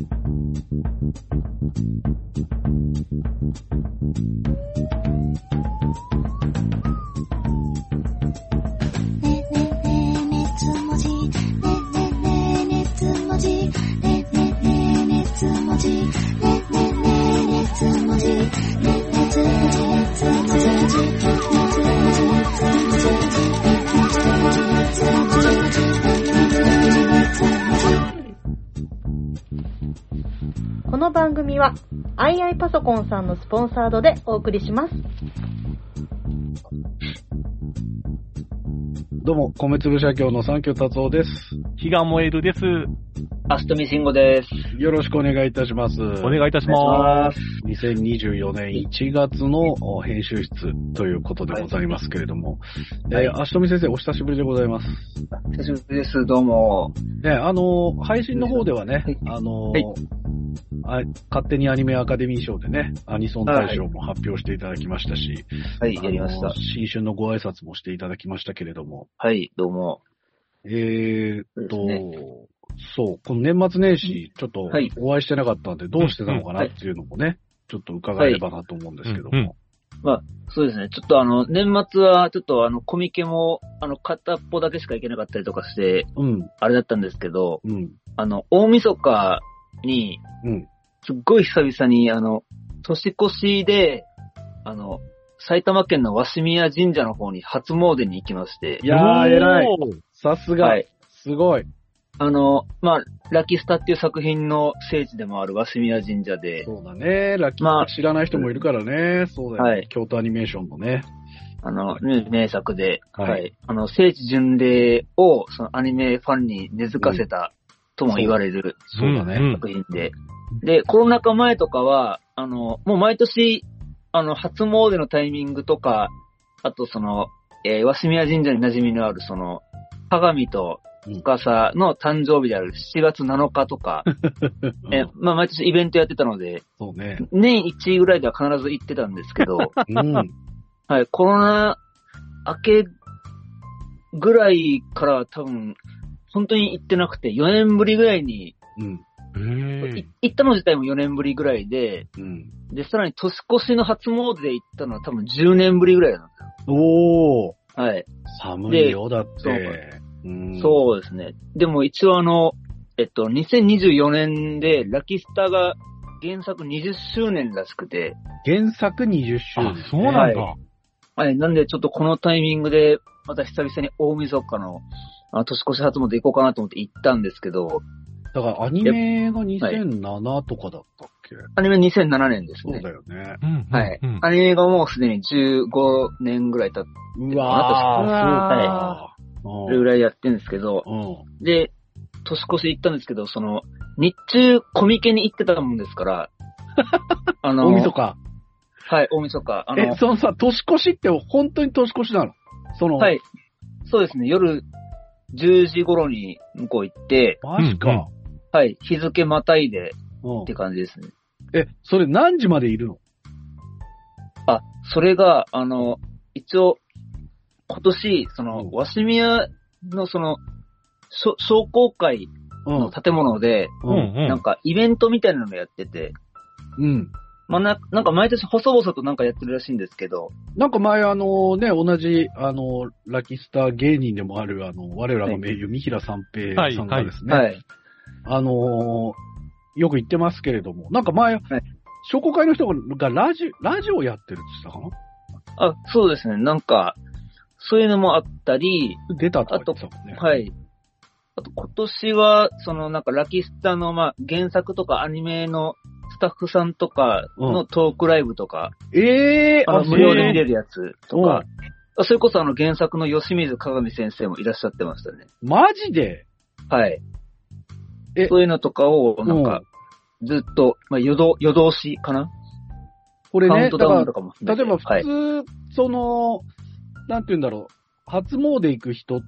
ねねねねつもじねねねねつもじねねねねつもじねねねねつもじの番組は、アイアイパソコンさんのスポンサードでお送りします。どうも、米粒社協の三居達夫です。火が燃えるです。アストミシンゴです。よろしくお願いいたします。お願いいたしお願まいし2024年1月のお編集室ということでございますけれども、はいえー、足富先生お久しぶりでございます。久しぶりです。どうも。ね、あのー、配信の方ではねはい、あのーはいあ勝手にアニメアカデミー賞でね、アニソン大賞も発表していただきましたし、はい、やりましたあのー。新春のご挨拶もしていただきましたけれども、はい、どうも。えーっと、そうですそう、この年末年始、ちょっとはいお会いしてなかったんで、どうしてたのかなっていうのもね、ちょっと伺えればなと思うんですけどうんうんも。そうですね。ちょっとあの、年末は、ちょっとあの、コミケも、あの、片っぽだけしか行けなかったりとかして、うん、あれだったんですけど、うん、あの、大晦日に、うん。すっごい久々に、あの、年越しで、あの、埼玉県の鷲宮神社の方に初詣に行きましてい、やー、偉い。さすが、はい。すごい。あの、まあ、ラキスタっていう作品の聖地でもある鷲宮神社で、そうだね。ラッキー、まあ知らない人もいるからね。そうだよね。はい京都アニメーションのね。あの、ね名作で、ははいい。あの、聖地巡礼を、そのアニメファンに根付かせたとも言われるそうだね。うん作品で。で、コロナ禍前とかは、あの、もう毎年、あの、初詣のタイミングとか、あとその、えー、鷲宮神社に馴染みのある、その、鏡と司の誕生日である7月7日とか、う んえーまあ毎年イベントやってたので、そうね。年1ぐらいでは必ず行ってたんですけど、うん。はい、コロナ明けぐらいからは多分、本当に行ってなくて、4年ぶりぐらいに、うん。行ったの自体も4年ぶりぐらいで、うん。で、さらに年越しの初詣で行ったのは多分10年ぶりぐらいなんですおー。よ。はい。寒いよ、だって。うんそうですね。でも一応あの、えっと、2024年でラキスタが原作20周年らしくて、原作20周あ年。、そうなんだ。ははい、なんでちょっとこのタイミングで、また久々に大晦日の、あの年越し初詣行こうかなと思って行ったんですけど、だからアニメが2007とかだったっけ、アニメ2007年ですね。そうだよね。うんはいうん。アニメがもうすでに15年ぐらい経っうわわー、ーそうか。てるぐらいやってるんですけど、うん。で、年越し行ったんですけど、その、日中コミケに行ってたもんですから、あの、大晦日。はい、大晦日。あえの、、そのさ、年越しって本当に年越しなの？その、はい。そうですね、夜10時頃に向こう行って、マジか。はい、日付またいでうんって感じですね。え、それ何時までいるの？あ、それが、あの、一応、今年、その、うん鷲宮のその、商工会うんの。建物で。なんかイベントみたいなのやってて、うん。まあ、な、なんか毎年細々となんかやってるらしいんですけど、なんか前あのね、同じ、あの、ラキスター芸人でもある、あの、我らの名優、三平三平さんがですね、はい。あのーよく言ってますけれども、なんか前、はい商工会の人がラジ、ラジオやってるって言ってたかあ、そうですね。なんか、そういうのもあったり、な出たとか言ってたもんね。はい。あと今年は、そのなんかラキスタのまあ原作とかアニメのスタッフさんとかのトークライブとか、ええー、あの無料で見れる。るやつとか、あそれこそあの原作の吉水鏡先生もいらっしゃってましたね。マジで？はい。えそういうのとかを、なんか、ずっと、まあ、夜通夜通しかな？これね、カウントだから、ダウンとかも。例えば普はい。通、その、なんて言うんだろう、初詣行く人っ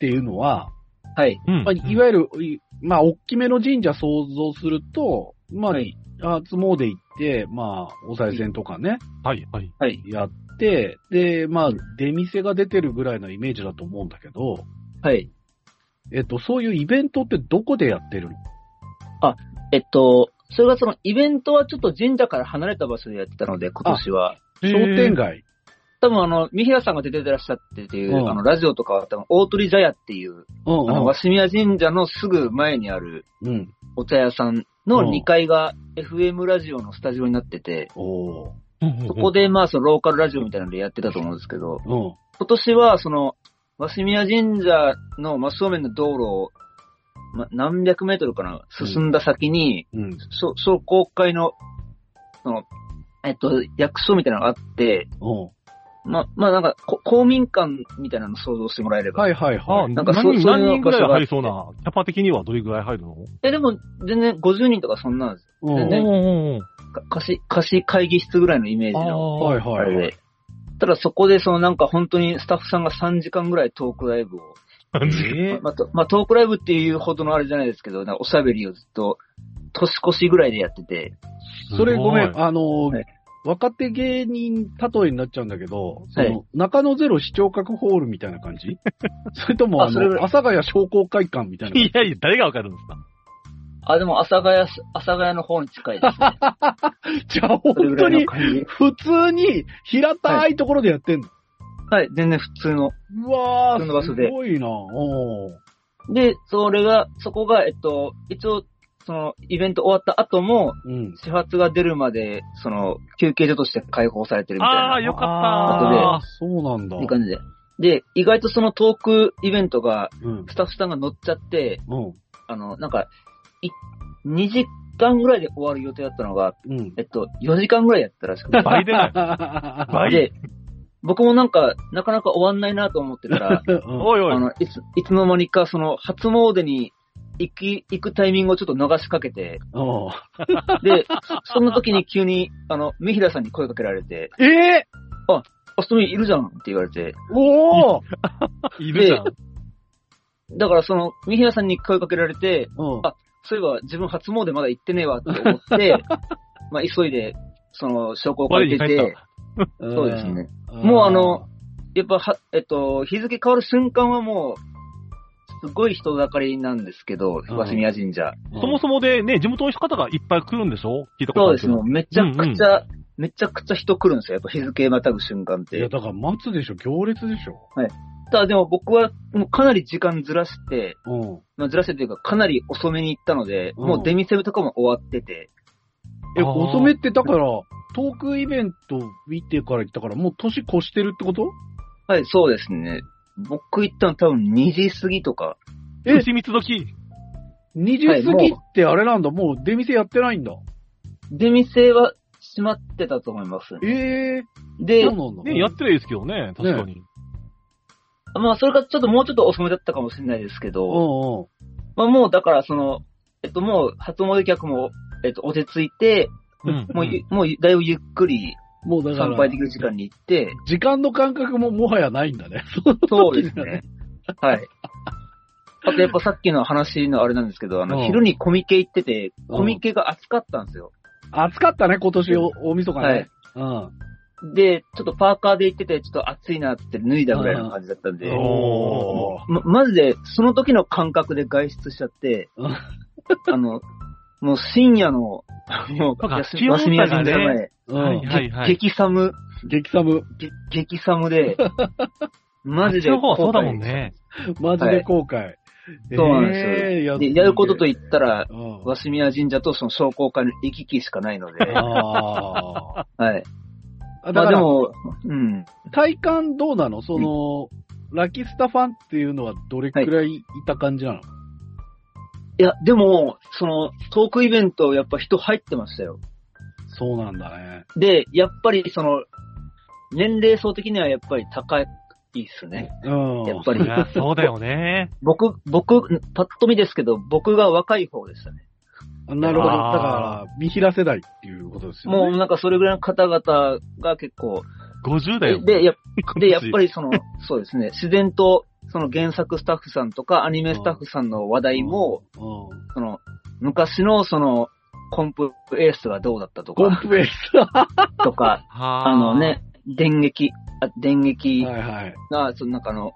ていうのは、はい。うんまあ、いわゆる、いまあ、大きめの神社想像すると、まあ、はい。初詣行って、まあ、お賽銭とかね、はい、はい。はい。やって、で、まあ、出店が出てるぐらいのイメージだと思うんだけど、はい。えっと、そういうイベントってどこでやってるの？えっと、それがそのイベントはちょっと神社から離れた場所でやってたので、今年は。商店街。多分あの、三平さんが出てらっしゃってていう、うんあの、ラジオとかは多分、大鳥茶屋っていう、うんあの、鷲宮神社のすぐ前にあるうん。お茶屋さんうんの2階が FM ラジオのスタジオになってて、おーそこでまあそのローカルラジオみたいなのでやってたと思うんですけど、うん。今年はその、鷲宮神社の真正面の道路を、ま、何百メートルかな、進んだ先に、うん。そ商工会の、その、えっと、役所みたいなのがあって、うん。ま、まあなんか、こ公民館みたいなの想像してもらえれば。はいはいあ、はい。なんかそういう何人ぐらい入りそうな、キャパ的にはどれぐらい入るの？え、でも、全然50人とかそんなん。です。うんね貸し、貸し会議室ぐらいのイメージの、はいあはいはい。れで。ただそこでそのなんか本当にスタッフさんが3時間ぐらいトークライブを、えー。まあ、とまあ、トークライブっていうほどのあれじゃないですけど、おしゃべりをずっと、年越しぐらいでやってて、それごめん、あのーはい若手芸人例えになっちゃうんだけど、そはいの、中野ゼロ視聴覚ホールみたいな感じ？それとも、あの、阿佐ヶ谷商工会館みたいな感じ？いやいや、誰がわかるんですか？あ、でも、阿佐ヶ谷す、阿佐ヶ谷の方に近いですね。じゃあ、本当に。普通に、平たいところでやってんの？はい、全然普通の。うわー、普通の場所ですごいなおーで、それが、そこが、えっと、一応、その、イベント終わった後も、うん。始発が出るまで、その、休憩所として開放されてるみたいな。ああ、よかああっ、そうなんだ。いい感じで。で、意外とそのトークイベントが、うん。スタッフさんが乗っちゃって、うん。あの、なんか、い、2時間ぐらいで終わる予定だったのが、うん。えっと、4時間ぐらいやったらしくて。た。倍出ない。倍。で、僕もなんか、なかなか終わんないなと思ってたら、うんおいおい。あの、いつ、いつの間にか、その、初詣に行き、行くタイミングをちょっと逃しかけて、う。んで、そそんな時に急に、あの、三平さんに声かけられて、ええあ、そこにいるじゃんって言われて、おお いるじゃん。だからその、三平さんに声かけられて、う。んあそういえば自分初詣まだ行ってねえわって思って、まあ急いで、その、証拠を書いて我に返て、そうですね。もうあの、やっぱは、えっと、日付変わる瞬間はもう、すごい人だかりなんですけど、うん鷲宮神社。うんそもそもでね、地元の方がいっぱい来るんでしょ？聞いたことそうです。もうめちゃくちゃ、めちゃくちゃ人来るんですよ。やっぱ日付またぐ瞬間っいや、て。だから待つでしょ、行列でしょ。ただでも僕はもうかなり時間ずらして、うん。まあ、ずらしてというかかなり遅めに行ったので、うんもう出店とかも終わってて、え、遅めってだから、トークイベント見てから行ったから、もう年越してるってこと？はい、そうですね。僕行ったの多分2時過ぎとか。え牛蜜時？2時過ぎってあれなんだ、もう出店やってないんだ。出店は閉まってたと思います。ええで、そうなんだ。ね、やってりゃいいですけどね、確かに。まあそれがちょっともうちょっと遅めだったかもしれないですけうど、んうん。まあもうだからその、えっともう初詣客も、えっと落ち着いて、うん。もうゆ、もうだいぶゆっくりもうだから、参拝できる時間に行って、時間の感覚ももはやないんだね。そうですね。はい。あとやっぱさっきの話のあれなんですけど、あの、うん昼にコミケ行ってて、うんコミケが暑かったんですよ。暑かったね、今年お、大晦日ね。うん。で、ちょっとパーカーで行ってて、ちょっと暑いなって脱いだぐらいの感じだったんで、おー。ま、マジで、その時の感覚で外出しちゃってうん、あの、もう深夜の、もう、なんかやす気温差がね宮神社前、うん。はいはいはい。激寒、激寒。げ激寒で、マジであっちの方はそうだもん後悔ね。マジで後悔。そうなんですよえーで、やることと言ったら、うん。鷲宮神社とその商工会の行き来しかないので、あはい。まあでも、うん。体感どうなの？その、ラキスタファンっていうのはどれくらいいた感じなの、いや、でも、その、トークイベント、やっぱ人入ってましたよ。そうなんだね。で、やっぱりその、年齢層的にはやっぱり高いっすね。うん。やっぱりいや、そうだよね。僕、僕、パッと見ですけど、僕が若い方でしたね。なるほど。だから、見平世代っていうことですよね。もうなんかそれぐらいの方々が結構、50だよ。で、やで、やっぱり。りその、そうですね、自然と、その原作スタッフさんとかアニメスタッフさんの話題も、その、昔のその、コンプエースがどうだったとか、コンプエース。とか、ああの。ね、電撃、あ電撃はいはい。が、そのなんかあの、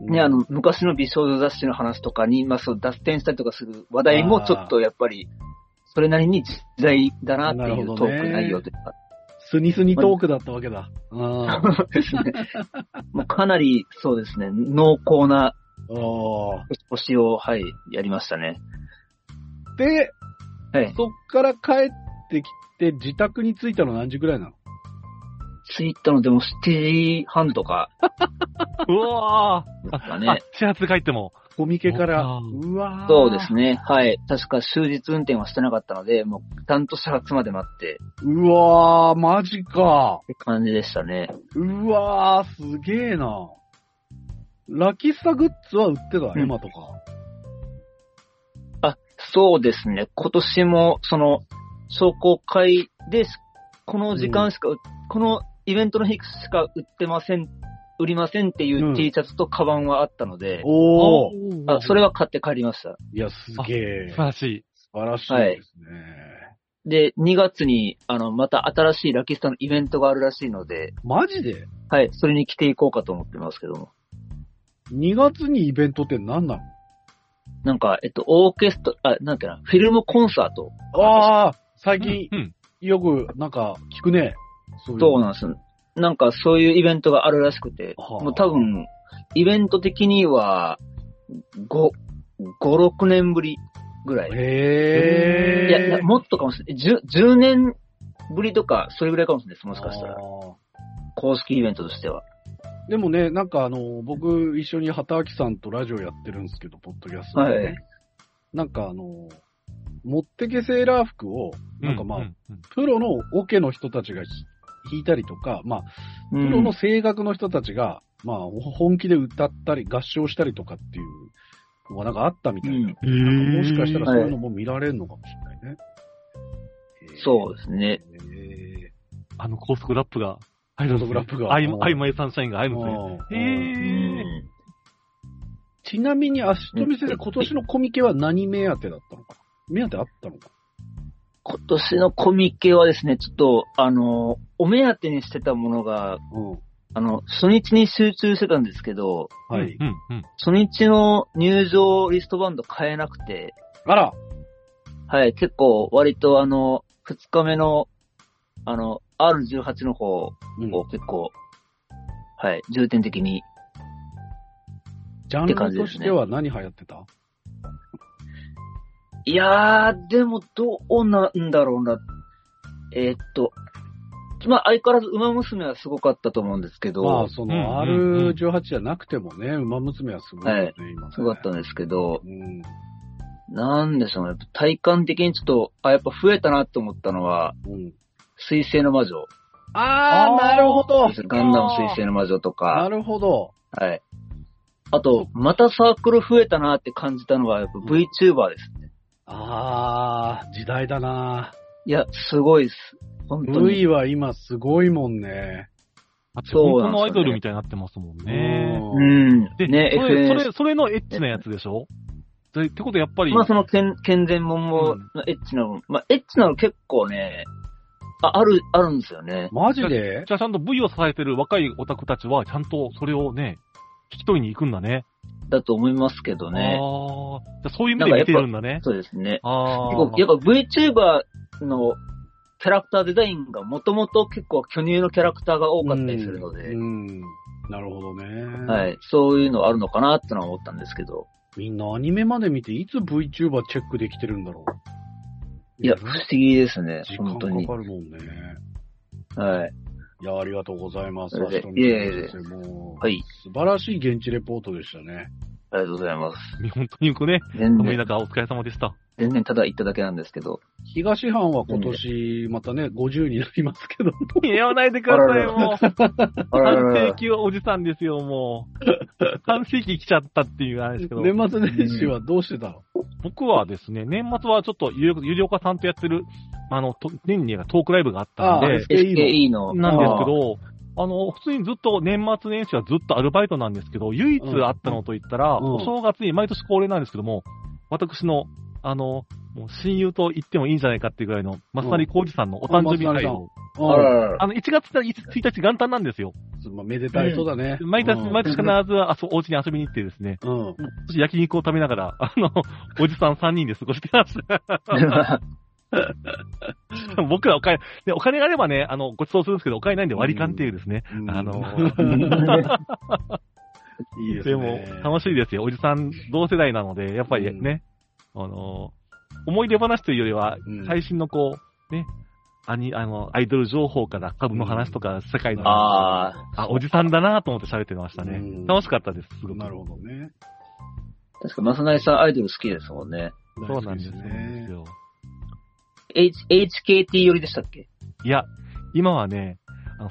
ね、あの、昔の美少女雑誌の話とかに、まあ、そう、脱線したりとかする話題もちょっとやっぱりそれなりに時代だなってないるうトーク内容というか。スニスニトークだったわけだ。あそうですね。もうかなり、そうですね、濃厚なあ。年越しを、はい、やりましたね。で、はい。そっから帰ってきて、自宅に着いたの何時ぐらいなの？着いたのでも7時半とか うわですかね。、始発帰っても。コミケから。あうわーそうですね。はい。確か終日運転はしてなかったので、もう、ちゃんと始発まで待って、うわー、マジか。って感じでしたね。うわー、すげえな。ラキスタグッズは売ってた、んエマとか。あ、そうですね。今年も、その、商工会で、この時間しか、このイベントの日しか売ってません、売りませんっていううん T シャツとカバンはあったので、おー。あ、それは買って帰りました。いや、すげえ。素晴らしい。素晴らしいですね。で、2月に、あの、また新しいラキスタのイベントがあるらしいので、マジで？はい、それに着ていこうかと思ってますけども。?2 月にイベントって何なの？なんか、えっと、オーケストラ、あ、なんていうの、フィルムコンサート。ああ、最近うん。よくなんか聞くね。そういうそうなんですよ。なんかそういうイベントがあるらしくて、はあもう多分、イベント的には、5、5、6年ぶりぐらい。へえ。いや、いやもっとかもしれない。10, 10年ぶりとか、それぐらいかもしれないです。もしかしたら公式イベントとしては。でもね、なんかあの、僕一緒に畑明さんとラジオやってるんですけど、ポッドキャストで、ねはいなんかあの、持ってけセーラー服を、なんかまあ、ううんプロのオケの人たちがひ弾いたりとか、まあ、ププロの声楽の人たちが、まあ、本気で歌ったり、合唱したりとかっていうのがなんかあったみたいな。うんなもしかしたらそういうのも見られるのかもしれないね。そうですね。へあの高速ラップが高速ラップがアイうんアイマイサンシャインが入ーるんですね。うんへうんー。ちなみに、足富先生、今年のコミケは何目当てだったのかな？目当てあったのか今年のコミケはですね、ちょっと、あの、お目当てにしてたものが、うん。あの、初日に集中してたんですけど、はい。うんうん。初日の入場リストバンド買えなくて、あらはい、結構割とあの、二日目の、あの、R18 の方うんを結構、はい、重点的に。ジャンルとしては何流行ってた？いやー、でもどうなんだろうな。えーっと、まあ相変わらず馬娘はすごかったと思うんですけど、まあ、そのうんうんうん R18 じゃなくてもね、馬娘はすごいよね、今ね。すごかったんですけど、うん。なんでしょうね。体感的にちょっと、あ、やっぱ増えたなって思ったのは、うん。水星の魔女。あー、なるほど。ガンダム水星の魔女となか、るほど。はい。あと、またサークル増えたなって感じたのが、やっぱ VTuber ですね。あー、時代だないや、すごいです。本当に。V は今すごいもんね。あってそう本なんですよね当のアイドルみたいになってますもんね。ううんん。で、ね、それ、そ FNS れ、それのエッチなやつでしょ？でってことはやっぱり、まあその健健全もんもうん、エッチなの、まあエッチなの結構ね、あ、ある、あるんですよね。マジで？じゃあちゃんと V を支えてる若いオタクたちは、ちゃんとそれをね、引き取りに行くんだね。だと思いますけどね。ああ。そういう意味で見てるんだね。そうですね。ああ。やっぱ VTuber のキャラクターデザインがもともと結構巨乳のキャラクターが多かったりするので、うん。うんなるほどね。はい。そういうのあるのかなってのは思ったんですけど。みんなアニメまで見ていつ VTuber チェックできてるんだろう。いや、不思議ですね時。間か。かるもんね。はい。いや、ありがとうございます。いえいえもうはい。素晴らしい現地レポートでしたね。ありがとうございます。本当によくね、全然、どうも田舎お疲れ様でした。全然ただ言っただけなんですけど。東藩は今年、またね、50になりますけど。言わないでください、もう。半ら世紀はおじさんですよ、もう。半世紀来ちゃったっていうあれですけど。年末年始はどうしてたの？僕はですね、年末はちょっとゆりゆりおかさんとやってる、あの、と年にトークライブがあったんで、あ SKE の。なんですけど、あの、普通にずっと年末年始はずっとアルバイトなんですけど、唯一あったのと言ったら、うんお正月に毎年恒例なんですけども、私の、あの、もう親友と言ってもいいんじゃないかっていうぐらいの、まさりこうじさんのお誕生日会を、あらららあの、1月1日元旦なんですよ。まあ、めでたい人だね。毎年、うん毎年必ずあそお家に遊びに行ってですね、うん。焼肉を食べながら、あの、おじさん3人で過ごしてました。僕らお金、ね、お金があればね、あの、ご馳走するんですけど、お金ないんで割り勘っていうですね。うんあの、いいですでね。も、楽しいですよ。おじさん、同世代なので、やっぱりね、あの、思い出話というよりはうん、最新のこう、ね、アニ、あの、アイドル情報から株の話とか、世界の、ああ、あ、おじさんだなと思って喋ってましたねうん。楽しかったです、すごく。なるほどね。確か、まさないさんアイドル好きですもんね。そうなんです。よ。H、HKT 寄りでしたっけ？いや、今はね、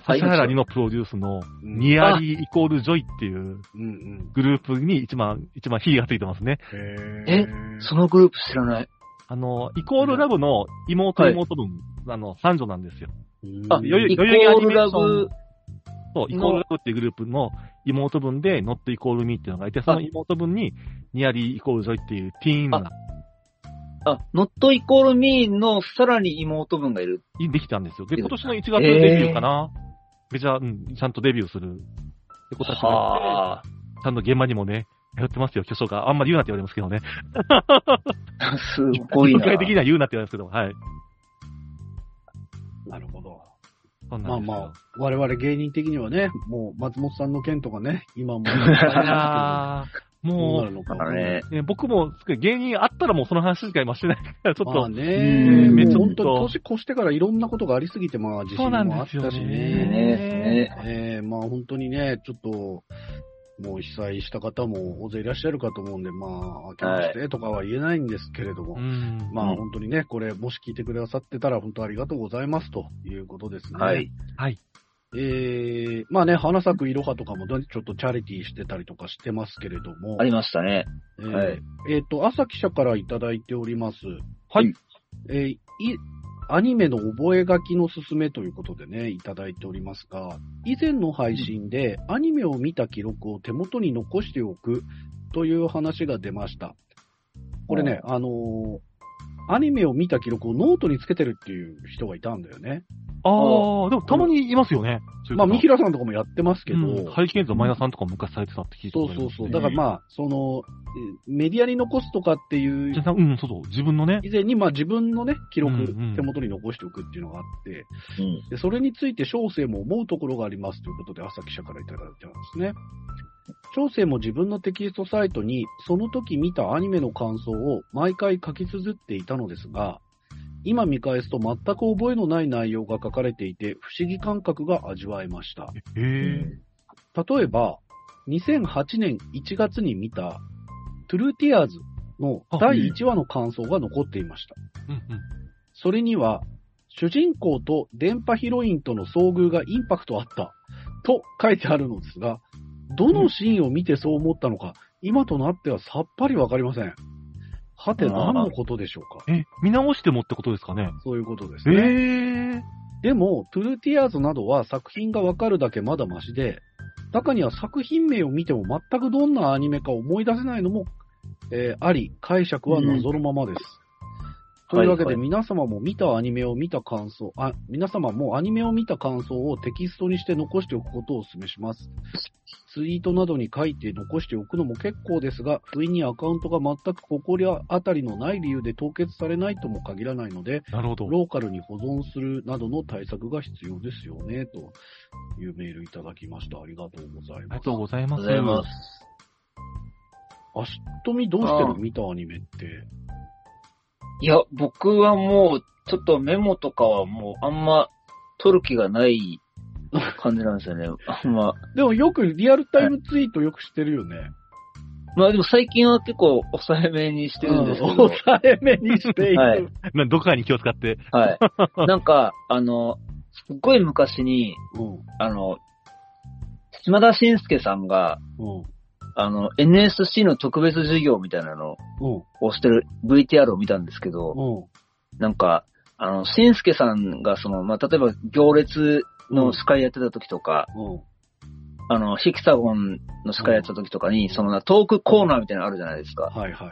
指原里のプロデュースの、うんニアリーイコールジョイっていう。グループに一番、一番火がついてますね。へえ？そのグループ知らない？あの、イコールラブの妹はい妹分、あの、三女なんですよ。あ、うんよいイコールラブ、そう、イコールラブっていうグループの妹分で、ノットイコールミーっていうのがいて、その妹分に、ニアリーイコールジョイっていうティーンがあ、ノットイコールミーのさらに妹分がいる。できたんですよ。で、今年の1月えーデビューかな。メジャー、うん、ちゃんとデビューする。って子たちちゃんと現場にもね、やってますよ、巨匠が。あんまり言うなって言われますけどね。すごいな。具体的には言うなって言われますけど、はい。なるほど。まあまあ、我々芸人的にはね、もう松本さんの件とかね、今もう、いやーどうもなるのかあのね、う、ね、僕も芸人あったらもうその話しか今してないから、ちょっと、まあね、うんめっちゃうん本当に年越してからいろんなことがありすぎて、まあ地震そうなんもあったしですよねね。えーまあ本当にね、ちょっと、もう被災した方も大勢いらっしゃるかと思うんで、まあ、明けましてとかは言えないんですけれども、うん。まあ本当にね、これ、もし聞いてくださってたら、本当ありがとうございますということですね。はい。はい。えー、まあね、花咲くいろはとかもちょっとチャリティーしてたりとかしてますけれども、ありましたね。えーはいえーと、朝記者からいただいております。はい。えーい、アニメの覚え書きのすすめということでね、いただいておりますが、以前の配信でアニメを見た記録を手元に残しておくという話が出ました。これね、あのーアニメを見た記録をノートにつけてるっていう人がいたんだよね。ああ、でもたまにいますよね。そういうまあ、方三平さんとかもやってますけど、うんハリケーンズの前田さんとかも昔されてたって聞いたそうそうそう。だからまあ、その、えメディアに残すとかっていうあ、うん、そうそう、自分のね。以前に、まあ自分のね、記録、手元に残しておくっていうのがあって、うん。でそれについて小生も思うところがありますということで、朝記者からいただいてますね。小生も自分のテキストサイトに、その時見たアニメの感想を毎回書き綴っていたのですが、今見返すと全く覚えのない内容が書かれていて、不思議感覚が味わえました。例えば、2008年1月に見た、トゥルーティアーズの第1話の感想が残っていました。うんうん。それには、主人公と電波ヒロインとの遭遇がインパクトあった、と書いてあるのですが、どのシーンを見てそう思ったのか、今となってはさっぱりわかりません。はて、何のことでしょうか？え、見直してもってことですかね？そういうことですへね。え。でも、トゥルーティアーズなどは作品がわかるだけまだマシで、中には作品名を見ても全くどんなアニメか思い出せないのも、えーあり、解釈は謎のままです。というわけで、はいはい皆様も見たアニメを見た感想、あ、皆様もアニメを見た感想をテキストにして残しておくことをお勧めします。ツイートなどに書いて残しておくのも結構ですが、不意にアカウントが全く心当たりのない理由で凍結されないとも限らないので、なるほど。ローカルに保存するなどの対策が必要ですよね、というメールいただきました。ありがとうございます。ありがとうございます。ありがとうございます。あしとみどうしてる？見たアニメって。いや、僕はもう、ちょっとメモとかはもうあんま取る気がない感じなんですよね。あんま。でもよくリアルタイムツイートよくしてるよね。まあでも最近は結構抑えめにしてるんですけど。抑えめにしている。はいなどこかに気を使って。はい。なんか、あの、すっごい昔に、うん。あの、島田紳介さんが、うん。あの、NSC の特別授業みたいなのうん。をしてる VTR を見たんですけど、うん。なんか、あの、紳介さんがその、まあ、例えば行列の司会やってた時とか、うん。あの、ヒキサゴンの司会やってた時とかに、そのトークコーナーみたいなのあるじゃないですか。はいはい。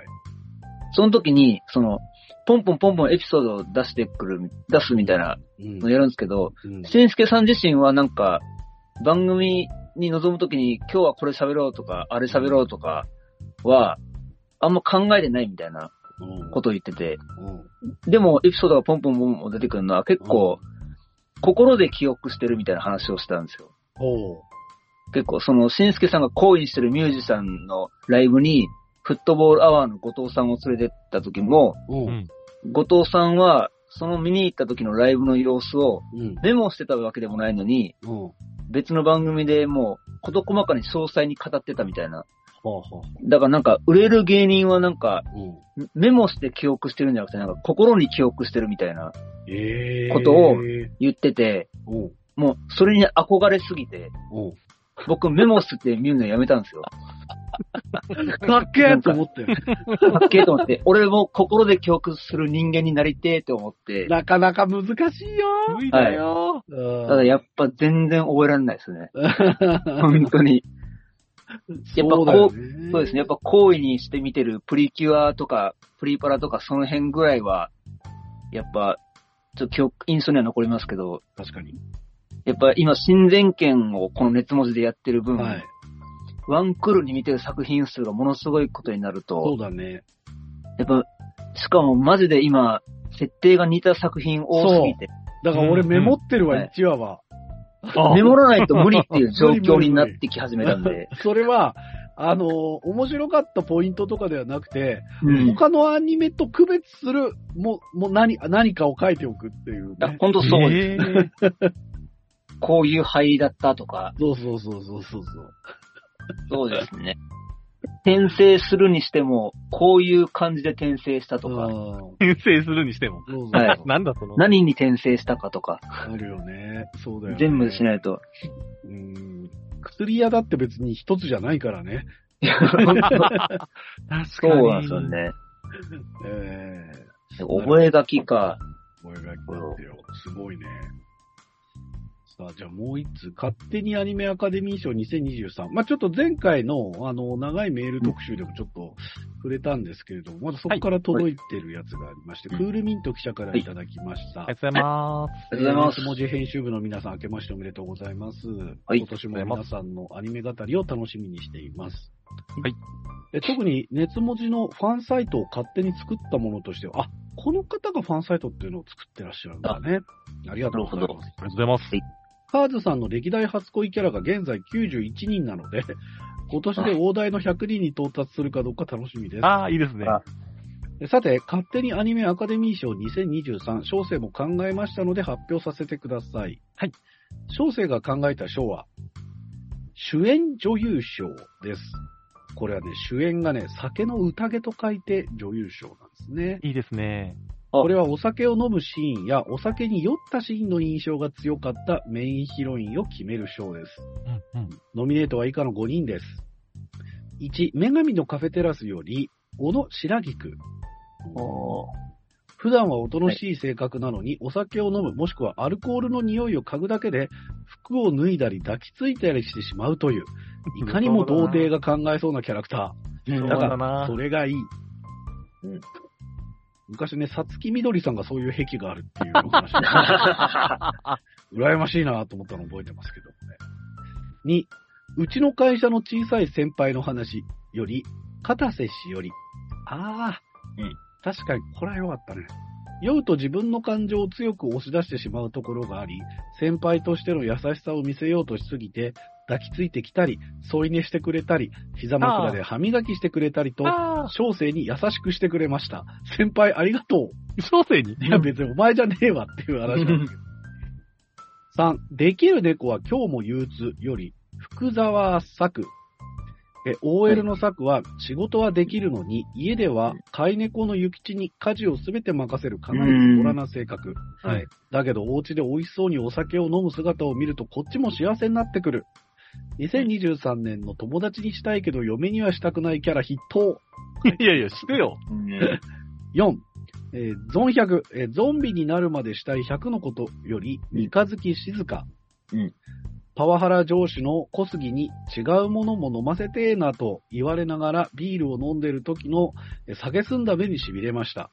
その時に、その、ポンポンポンポンエピソードを出してくる、出すみたいなうんのやるんですけど、うんしんすけさん自身はなんか、番組に臨むときに今日はこれ喋ろうとか、あれ喋ろうとかは、あんま考えてないみたいなうんことを言ってて、うんでもエピソードがポンポンポンポン出てくるのは結構、心で記憶してるみたいな話をしたんですよ。ほ結構、その、しんすけさんが好意してるミュージシャンのライブに、フットボールアワーの後藤さんを連れてった時も。後藤さんは、その見に行った時のライブの様子をうん。メモしてたわけでもないのに、うん。別の番組でもう、事細かに詳細に語ってたみたいな。ほうほう。だからなんか、売れる芸人はなんか、うん。メモして記憶してるんじゃなくて、なんか心に記憶してるみたいなええことを言ってて、うん。もう、それに憧れすぎて、うん。僕メモして見るのやめたんですよ。かっけえと思って。かっけえと思って、俺も心で記憶する人間になりてえと思って、なかなか難しいよ。無理だよ。うんただやっぱ全然覚えられないですね。本当に。やっぱこうそうですね。やっぱ好意にして見てるプリキュアとか、プリパラとかその辺ぐらいは、やっぱ、ちょっと記憶、印象には残りますけど、確かに。やっぱ今、親善権をこの熱文字でやってる分、はい。ワンクールに見てる作品数がものすごいことになるそうと、だね。やっぱ、しかもマジで今、設定が似た作品多すぎて、だから俺うんメモってるわ、はい1話は。あメモらないと無理っていう 状況になってき始めたんで、それは、あのー面白かったポイントとかではなくて、うん。他のアニメと区別する、もう、もう何、何かを書いておくっていうね。本当そうです。えー こういう灰だったとか、そうそうそうそうそうそう。そうですね。転生するにしても、こういう感じで転生したとか、うん転生するにしても。はい なんだその。何に転生したかとか、あるよね。そうだよね。全部しないと。うん。薬屋だって別に一つじゃないからね。確かに。そうなんですよね。え覚え書きか。えー、声がきだってよ。すごいね。さあ、じゃあもう一つ。勝手にアニメアカデミー賞2023。まあちょっと前回の、あの、長いメール特集でもちょっと触れたんですけれども、まだそこから届いてるやつがありまして、はいクールミント記者からいただきました。ありがとうございます。ありがとうございますえー文字編集部の皆さん、明けましておめでとうございます。はい今年も皆さんのアニメ語りを楽しみにしています。はいで特に熱文字のファンサイトを勝手に作ったものとしては、あ、この方がファンサイトっていうのを作ってらっしゃるんだね。ありがとうございます。ありがとうございます。カーズさんの歴代初恋キャラが現在91人なので、今年で大台の100人に到達するかどうか楽しみです。ああ、いいですね。あさて、勝手にアニメアカデミー賞2023、小生も考えましたので発表させてください。はい。小生が考えた賞は、主演女優賞です。これはね、主演がね、酒の宴と書いて女優賞なんですね。いいですね。これはお酒を飲むシーンやお酒に酔ったシーンの印象が強かったメインヒロインを決める賞です。うんうん。ノミネートは以下の5人です。1、女神のカフェテラスより、小野白菊。普段はおとなしい性格なのに、お酒を飲む、もしくはアルコールの匂いを嗅ぐだけで、服を脱いだり抱きついたりしてしまうという、いかにも童貞が考えそうなキャラクター。だから、そ。れがいい。うん昔ね、さつきみどりさんがそういう癖があるっていうお話が 羨ましいなと思ったのを覚えてますけどもね。2、うちの会社の小さい先輩の話より、片瀬氏より、ああ、うん確かにこれは良かったね。酔うと自分の感情を強く押し出してしまうところがあり、先輩としての優しさを見せようとしすぎて、抱きついてきたり、添い寝してくれたり、膝枕で歯磨きしてくれたりと、小生に優しくしてくれました。先輩ありがと小生に？う。いや別にお前じゃねえわっていう話なんですけど。3、できる猫は今日も憂鬱より、福沢作。え、OL の作は仕事はできるのに、家では飼い猫の諭吉に家事をすべて任せるかなりズボラな性格。はい。だけど、お家で美味しそうにお酒を飲む姿を見ると、こっちも幸せになってくる。2023年の友達にしたいけど、嫁にはしたくないキャラ筆頭。いやいや、してよ。うん 4、えーゾン100、えーゾンビになるまでしたい100のことより、三日月静か。うんパワハラ上司の小杉に違うものも飲ませてーなと言われながらビールを飲んでる時のえー酒澄んだ目に痺れました。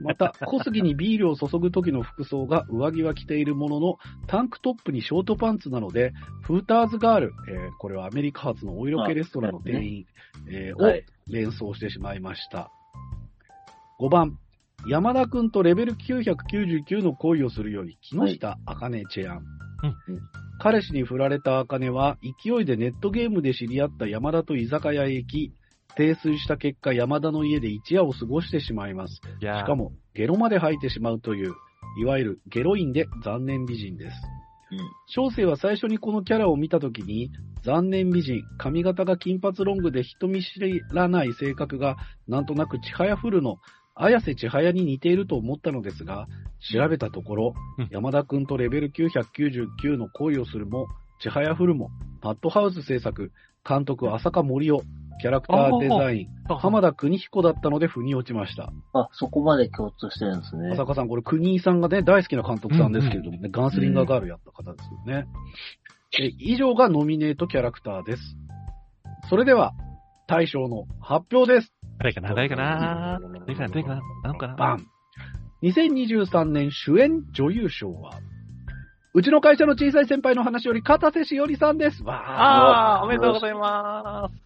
また、小杉にビールを注ぐ時の服装が上着は着ているものの、タンクトップにショートパンツなので、フーターズガール、えーこれはアメリカ発のお色気レストランの店員、えーをはい。連想してしまいました。5番、山田くんとレベル999の恋をするより木下茜チェアン。うん彼氏に振られた茜は、勢いでネットゲームで知り合った山田と居酒屋へ行き、泥酔した結果、山田の家で一夜を過ごしてしまいます。いやーしかも、ゲロまで吐いてしまうという、いわゆるゲロインで残念美人です。うん小生は最初にこのキャラを見たときに、残念美人、髪型が金髪ロングで人見知らない性格が、なんとなく千早フルの綾瀬千早に似ていると思ったのですが、調べたところ、うん山田くんとレベル999の恋をするも、千早フルも、パッドハウス制作、監督浅香森夫、キャラクターデザイン、浜田邦彦だったので腑に落ちました。あ、そこまで共通してるんですね。浅香さん、これ、国井さんがね、大好きな監督さんですけれどもね、ガンスリンガーガールやった方ですよね。え以上がノミネートキャラクターです。それでは、大賞の発表です。誰かな誰かな誰かな誰かななのかなバン !2023 年主演女優賞は、うちの会社の小さい先輩の話より、片瀬しおりさんです。わああ、おめでとうございます。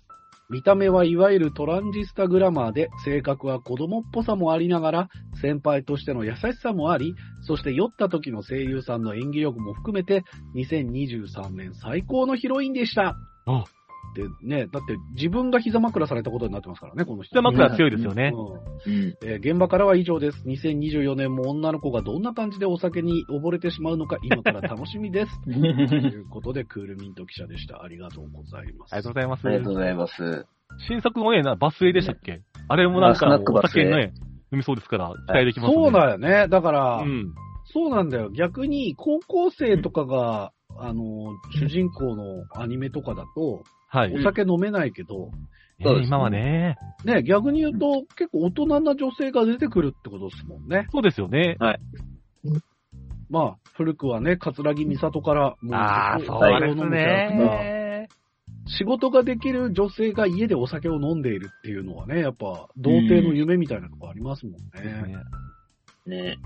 見た目はいわゆるトランジスタグラマーで、性格は子供っぽさもありながら、先輩としての優しさもあり、そして酔った時の声優さんの演技力も含めて、2023年最高のヒロインでした。あでね、だって自分が膝枕されたことになってますからね、この人。膝枕強いですよね。うんうん。えー現場からは以上です。2024年も女の子がどんな感じでお酒に溺れてしまうのか、今から楽しみです。ということで、クールミント記者でした。ありがとうございます。ありがとうございます。ありがとうございます。新作のね、なバスエでしたっけ？あれもなんか、お酒ね、飲みそうですから、期待できますね。そうだよね。だから、うん。そうなんだよ。逆に、高校生とかが、あの、主人公のアニメとかだと、はい。お酒飲めないけど、今はね、ね、逆に言うと、結構大人な女性が出てくるってことですもんね。そうですよね。まあ、古くはね、桂木美里から、もう、ああ、そうですね。仕事ができる女性が家でお酒を飲んでいるっていうのはね、やっぱ、童貞の夢みたいなとこありますもんね。ね。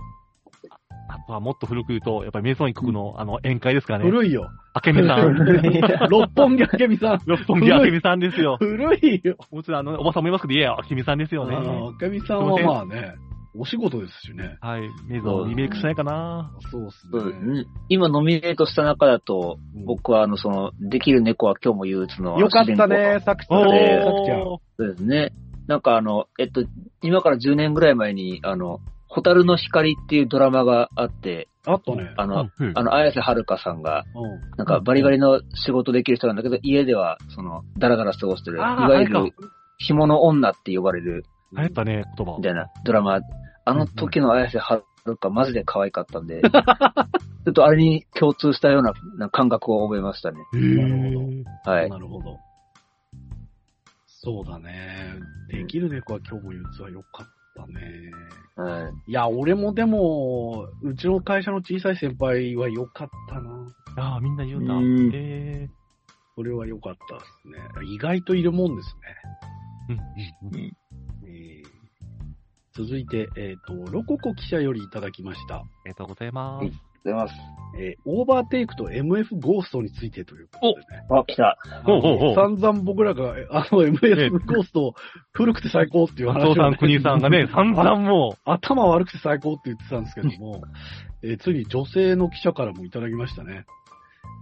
あとはもっと古く言うと、やっぱりメイソン一国のあの宴会ですかね。古いよ。明美さん。六本木明美さん。六本木明美さんですよ。古いよ。もちろんあの、おばさんもいますけど、いや、明美さんですよね。明美さんはまあね、お仕事ですしね。はい。メイソンリメイクしないかな。そうっすそうですね。ね。今ノミネートした中だと、うん僕はあの、その、できる猫は今日も憂鬱の。よかったね、。さくちゃん。おーさくちゃん。そうですね。なんかあの、えっと、今から10年ぐらい前に、あの、ホタルの光っていうドラマがあって、あったね。あの、うんあの、綾瀬はるかさんが、うん。なんかバリバリの仕事できる人なんだけど、家では、その、ダラダラ過ごしてる、いわゆる紐の女って呼ばれる、流行ったね、言葉み。たいなドラマ。あの時の綾瀬はるか、マジで可愛かったんで、ちょっとあれに共通したようなな感覚を覚えましたね。へなるーはい。なるほど。そうだね。できる猫は今日も憂鬱は良かったね。はい。いや、俺もでも、うちの会社の小さい先輩は良かったな。ああ、みんな言うんへこれは良かったですね。意外といるもんですえ。うんうんうんね。えー続いて、えっ、と、ロココ記者よりいただきました。ありがとうございます。ございます。えーオーバーテイクと MF ゴーストについてということでね。あ、来た。ほうほうほう散々僕らが、えあの MF ゴースト古くて最高っていう話を、松尾さん、国井さんがね、散々も頭悪くて最高って言ってたんですけども、えーついに女性の記者からもいただきましたね。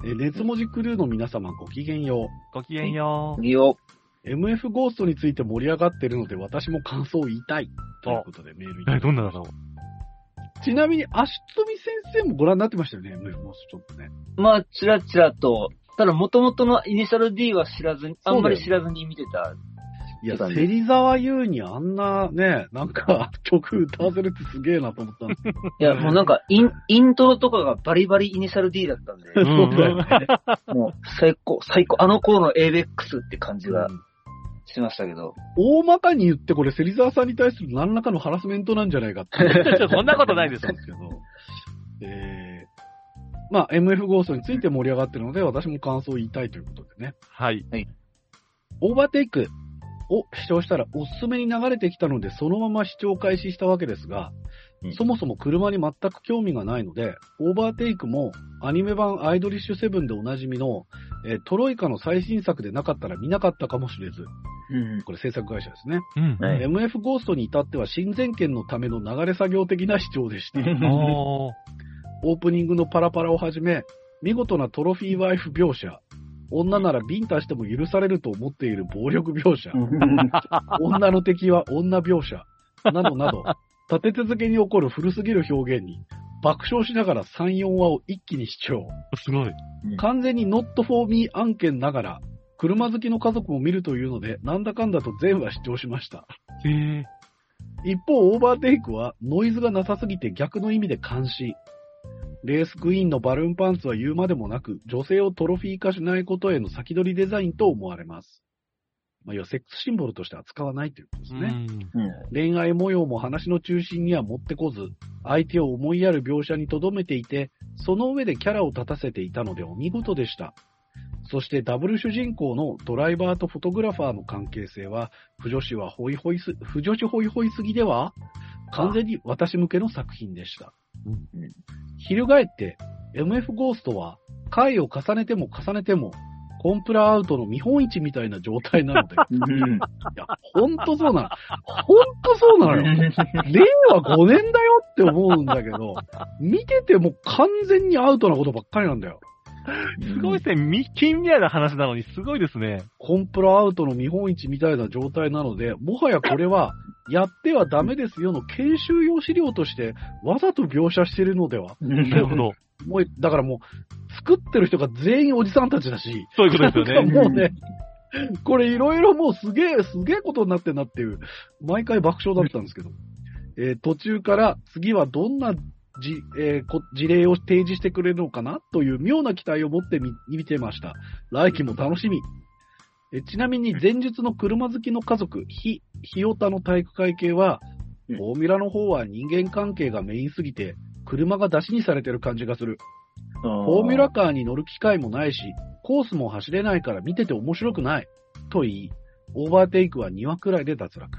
えー熱文字クルーの皆様ごきげんよう、ごきげんよう。次を、う。MF ゴーストについて盛り上がってるので私も感想を言いたい。ということでメールいただえ、きましたどんなだろう。ちなみに、足つみ先生もご覧になってましたよね、MF ゴーストちょっとね。まあ、ちらちらと、ただ元々のイニシャル D は知らずに、あんまり知らずに見てた。いや、芹沢優にあんなね、なんか曲歌わせるってすげえなと思ったん。いや、もうなんか、イン、イントロとかがバリバリイニシャル D だったんで、そうだよね。もう最高、最高、あの頃の avex って感じがうんしましたけど。大まかに言ってこれ、芹沢さんに対する何らかのハラスメントなんじゃないかって。そんなことないですけど。えー、まあ、MF ゴーストについて盛り上がってるので、私も感想を言いたいということでね。はい。オーバーテイクを視聴したらおすすめに流れてきたので、そのまま視聴開始したわけですが、うんそもそも車に全く興味がないので、オーバーテイクもアニメ版アイドリッシュセブンでおなじみのえートロイカの最新作でなかったら見なかったかもしれず、うん。これ制作会社ですね。うん。はい MF ゴーストに至っては親善権のための流れ作業的な視聴でした。あー オープニングのパラパラをはじめ、見事なトロフィーワイフ描写、女ならビンタしても許されると思っている暴力描写、女の敵は女描写、などなど、立て続けに起こる古すぎる表現に、爆笑しながら3、4話を一気に視聴。すごい。完全に not for me 案件ながら、車好きの家族も見るというので、なんだかんだと全話視聴しました。へえ。一方、オーバーテイクはノイズがなさすぎて逆の意味で監視。レースクイーンのバルーンパンツは言うまでもなく、女性をトロフィー化しないことへの先取りデザインと思われます。まあ、要はセックスシンボルとして扱わないということですね。恋愛模様も話の中心には持ってこず、相手を思いやる描写に留めていて、その上でキャラを立たせていたのでお見事でした。そしてダブル主人公のドライバーとフォトグラファーの関係性は、不女子はホイホイす、不女子ホイホイすぎでは完全に私向けの作品でした。翻って、MF ゴーストは、回を重ねても重ねても、コンプラアウトの見本市みたいな状態なので、うん。いや、ほんとそうなの。ほんとそうなのよ。令和5年だよって思うんだけど、見てても完全にアウトなことばっかりなんだよ。すごいですね。み近未来の話なのにすごいですね。コンプラアウトの見本市みたいな状態なので、もはやこれは、やってはダメですよの研修用資料として、わざと描写してるのではなるほど。もう、だからもう、作ってる人が全員おじさんたちだし、そういうことですよね。もうね、これいろいろもうすげえ、すげえことになってんなっていう、毎回爆笑だったんですけど、えー途中から次はどんなじ、えーこ事例を提示してくれるのかな？という妙な期待を持ってみ見てました。来期も楽しみ。えーちなみに前述の車好きの家族、ひ、ひよたの体育会系は、うんフォーミュラの方は人間関係がメインすぎて、車が出しにされてる感じがする。フフォーミュラカーに乗る機会もないし、コースも走れないから見てて面白くない。と言い、オーバーテイクは2話くらいで脱落。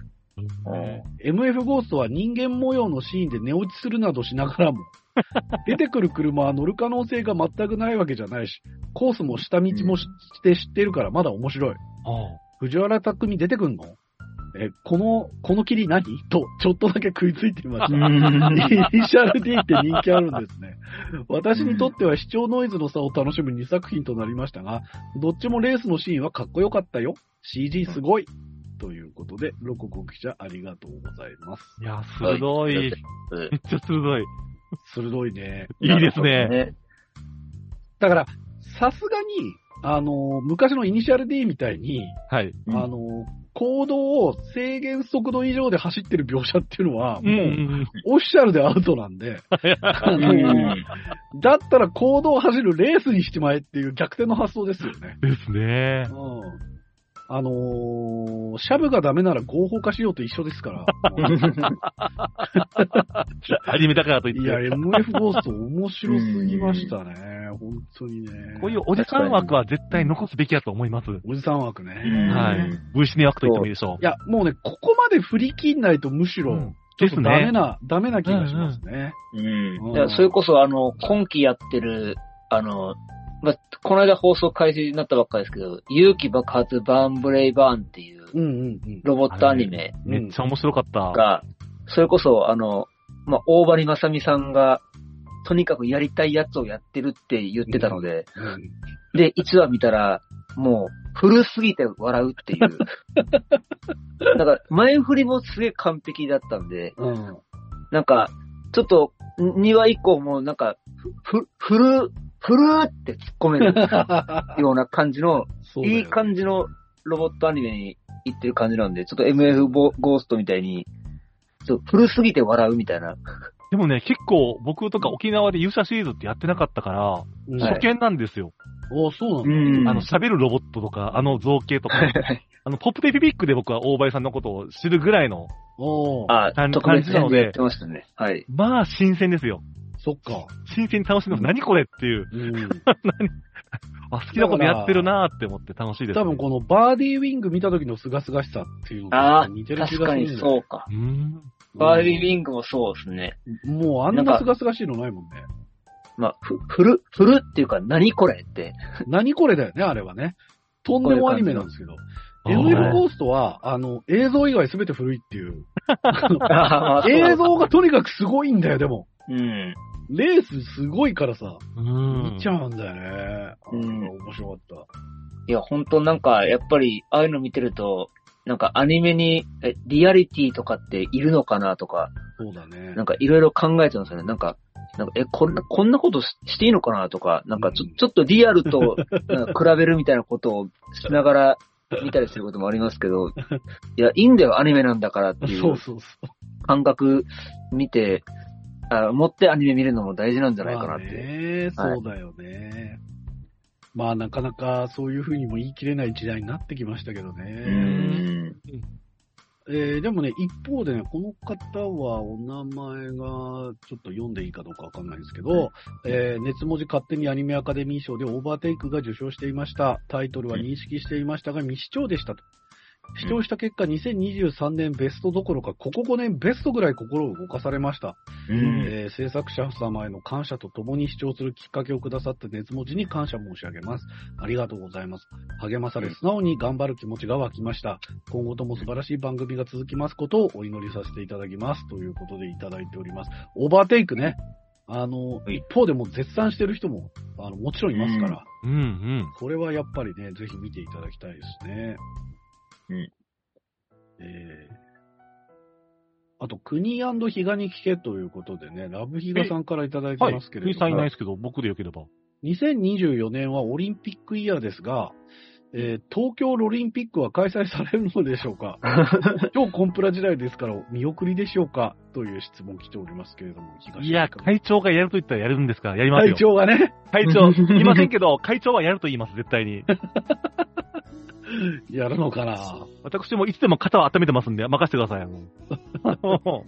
MF ゴーストは人間模様のシーンで寝落ちするなどしながらも、出てくる車は乗る可能性が全くないわけじゃないし、コースも下道もしして知ってるからまだ面白い。あ藤原匠出てくんの？え、この、この霧何？と、ちょっとだけ食いついてみました。イニシャル D って人気あるんですね。私にとっては視聴ノイズの差を楽しむ2作品となりましたが、どっちもレースのシーンはかっこよかったよ。CG すごい。ということで、ロココ記者ありがとうございます。いや、鋭い。めっちゃ鋭い。鋭いね。いいですね。だから、さすがに、あの、昔のイニシャル D みたいに、はい。うんあの、行動を制限速度以上で走ってる描写っていうのは、もう、んオフィシャルでアウトなんで、あうのん だったら行動を走るレースにしてまえっていう逆転の発想ですよね。うん。ですね。うん。あのー、シャブがダメなら合法化しようと一緒ですから。アニメだからといいや、って。MF ゴースト面白すぎましたね。本当にね。こういうおじさん枠は絶対残すべきだと思います。おじさん枠ね。うんはい。V シネ枠と言ってもいいでしょいや、もうね、ここまで振り切んないとむしう。ろ、うんちょっと。ダメな、ダメな気がしますね。うん。いやそれこそ、あの、今期やってる、あの、まあ、この間放送開始になったばっかりですけど、勇気爆発バーンブレイバーンっていううんうんうん。ロボットアニメうんめっちゃ面白かった。が、それこそ、あの、まあ、大張正美さんが、とにかくやりたいやつをやってるって言ってたので、うんで、1話見たら、もう、古すぎて笑うっていう。だから、前振りもすげえ完璧だったんで、うん。なんか、ちょっと、2話以降もなんか、ふ、ふる、ふるーって突っ込めるような感じの、いい感じのロボットアニメに行ってる感じなんで、ちょっと MF ボゴーストみたいに、ちょっと古すぎて笑うみたいな。でもね、結構僕とか沖縄で勇者シリーズってやってなかったから、うんはい初見なんですよ。おそうなんだ。んあの、喋るロボットとか、あの造形とか、あの、ポップテピピックで僕は大林さんのことを知るぐらいの、おーあ感、じなので編でやってましたね。はい。まあ、新鮮ですよ。そっか。新鮮に楽しんでます。何これっていう。うん。あ、好きなことやってるなーって思って楽しいです、多分このバーディーウィング見た時の清々しさっていうのああと似て、る気確かにがするんだよそうか。うーん。バーディーウィングもそうですね。もうあんな清々しいのないもんね。まあ、ふ、ふる、ふるっていうか、何これって。何これだよね、あれはね。とんでもアニメなんですけど。こういう感じ MF のゴーストは、あの、映像以外すべて古いっていう。あ映像がとにかくすごいんだよ、でも。うん。レースすごいからさ、うん見ちゃうんだよね。うんあ面白かった。いや、本当なんか、やっぱり、ああいうの見てると、なんかアニメに、え、リアリティとかっているのかなとか、そうだねなん。かいろいろ考えちゃうんですよね。なんか、なんか、え、こんな、こんなことししていいのかなとか、なんかちょうん、ちょっとリアルと比べるみたいなことをしながら見たりすることもありますけど、いや、いいんだよ、アニメなんだからっていそううそうそう。感覚見て、あ持ってアニメ見るのも大事なんじゃないかなって。まあね、そうだよね。まあなかなかそういうふうにも言い切れない時代になってきましたけどうね。ん。えーでもね、一方でね、この方はお名前がちょっと読んでいいかどうかわかんないんですけど、えー熱文字勝手にアニメアカデミー賞でオーバーテイクが受賞していました。タイトルは認識していましたが未視聴でしたと。視聴した結果、2023年ベストどころか、ここ5年ベストぐらい心を動かされました。うん。えー制作者様への感謝とともに視聴するきっかけをくださって熱文字に感謝申し上げます。ありがとうございます。励まされ、素直に頑張る気持ちが湧きました。今後とも素晴らしい番組が続きますことをお祈りさせていただきます。ということでいただいております。オーバーテイクね。あの、い一方でも絶賛してる人も、あの、もちろんいますから、うんうん。これはやっぱりね、ぜひ見ていただきたいですね。うん。えーあと、国比嘉に聞けということでね、ラブヒガさんからいただいてはい。ますけれども、国さんいないですけど、僕でよければ。2024年はオリンピックイヤーですが、えー東京オリンピックは開催されるのでしょうか？超コンプラ時代ですから見送りでしょうか？という質問来ておりますけれども、東いや、か会長がやると言ったらやるんですから、やります会よ。長がね、会長、言いませんけど、会長はやると言います、絶対に。やるのかな？私もいつでも肩を温めてますんで、任せてください。あ の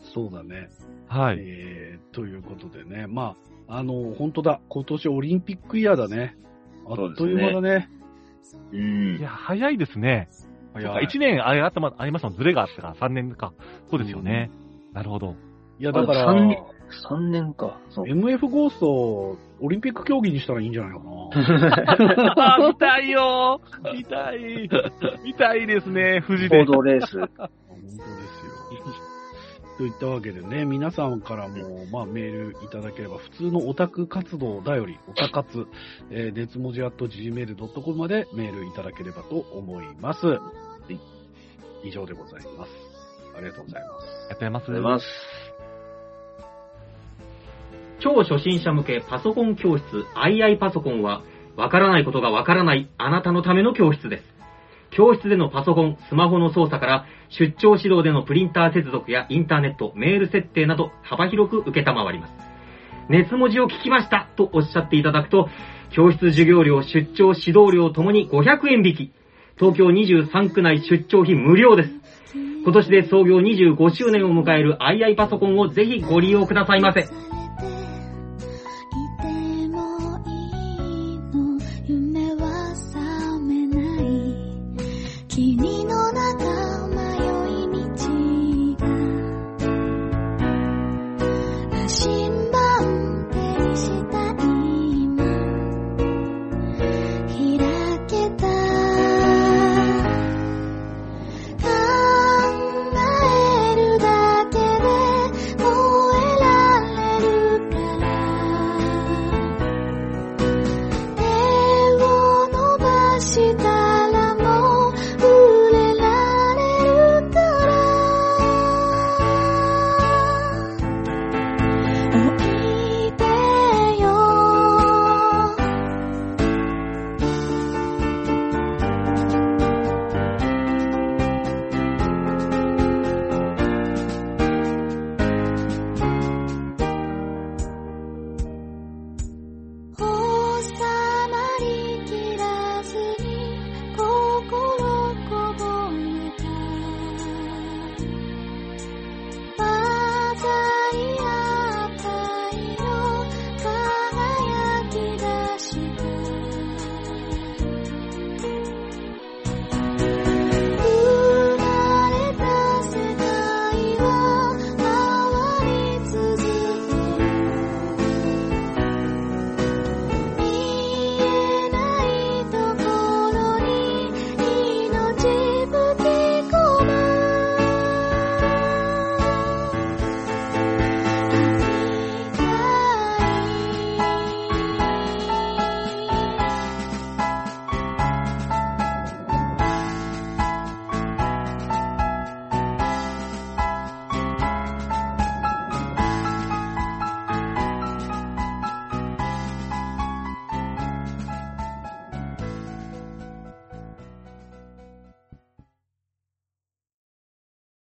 そうだね。はい。えー、ということでね、まあ、あの、本当だ、今年オリンピックイヤーだね。あっという間だね。うんいや、早いですね。早い1年あれあったま、ありましたもん、ズレがあったから、3年か。そうですよね。なるほど。いや、だから、3年、三年か。そう。MF ゴースト、オリンピック競技にしたらいいんじゃないかな。見たいよ見たい見たいですね、富士で行。動レース。本当ですよ。といったわけでね、皆さんからも、まあ、メールいただければ、普通のオタク活動だより、オタ活、えー、熱文字 at gmail.com までメールいただければと思います。はい以上でございます。ありがとうございます。やってます。ありがとうございます。超初心者向けパソコン教室 II パソコンは、わからないことがわからないあなたのための教室です。教室でのパソコン、スマホの操作から、出張指導でのプリンター接続やインターネット、メール設定など幅広く受けたまわります。熱文字を聞きましたとおっしゃっていただくと、教室授業料、出張指導料ともに500円引き。東京23区内出張費無料です。今年で創業25周年を迎える II パソコンをぜひご利用くださいませ。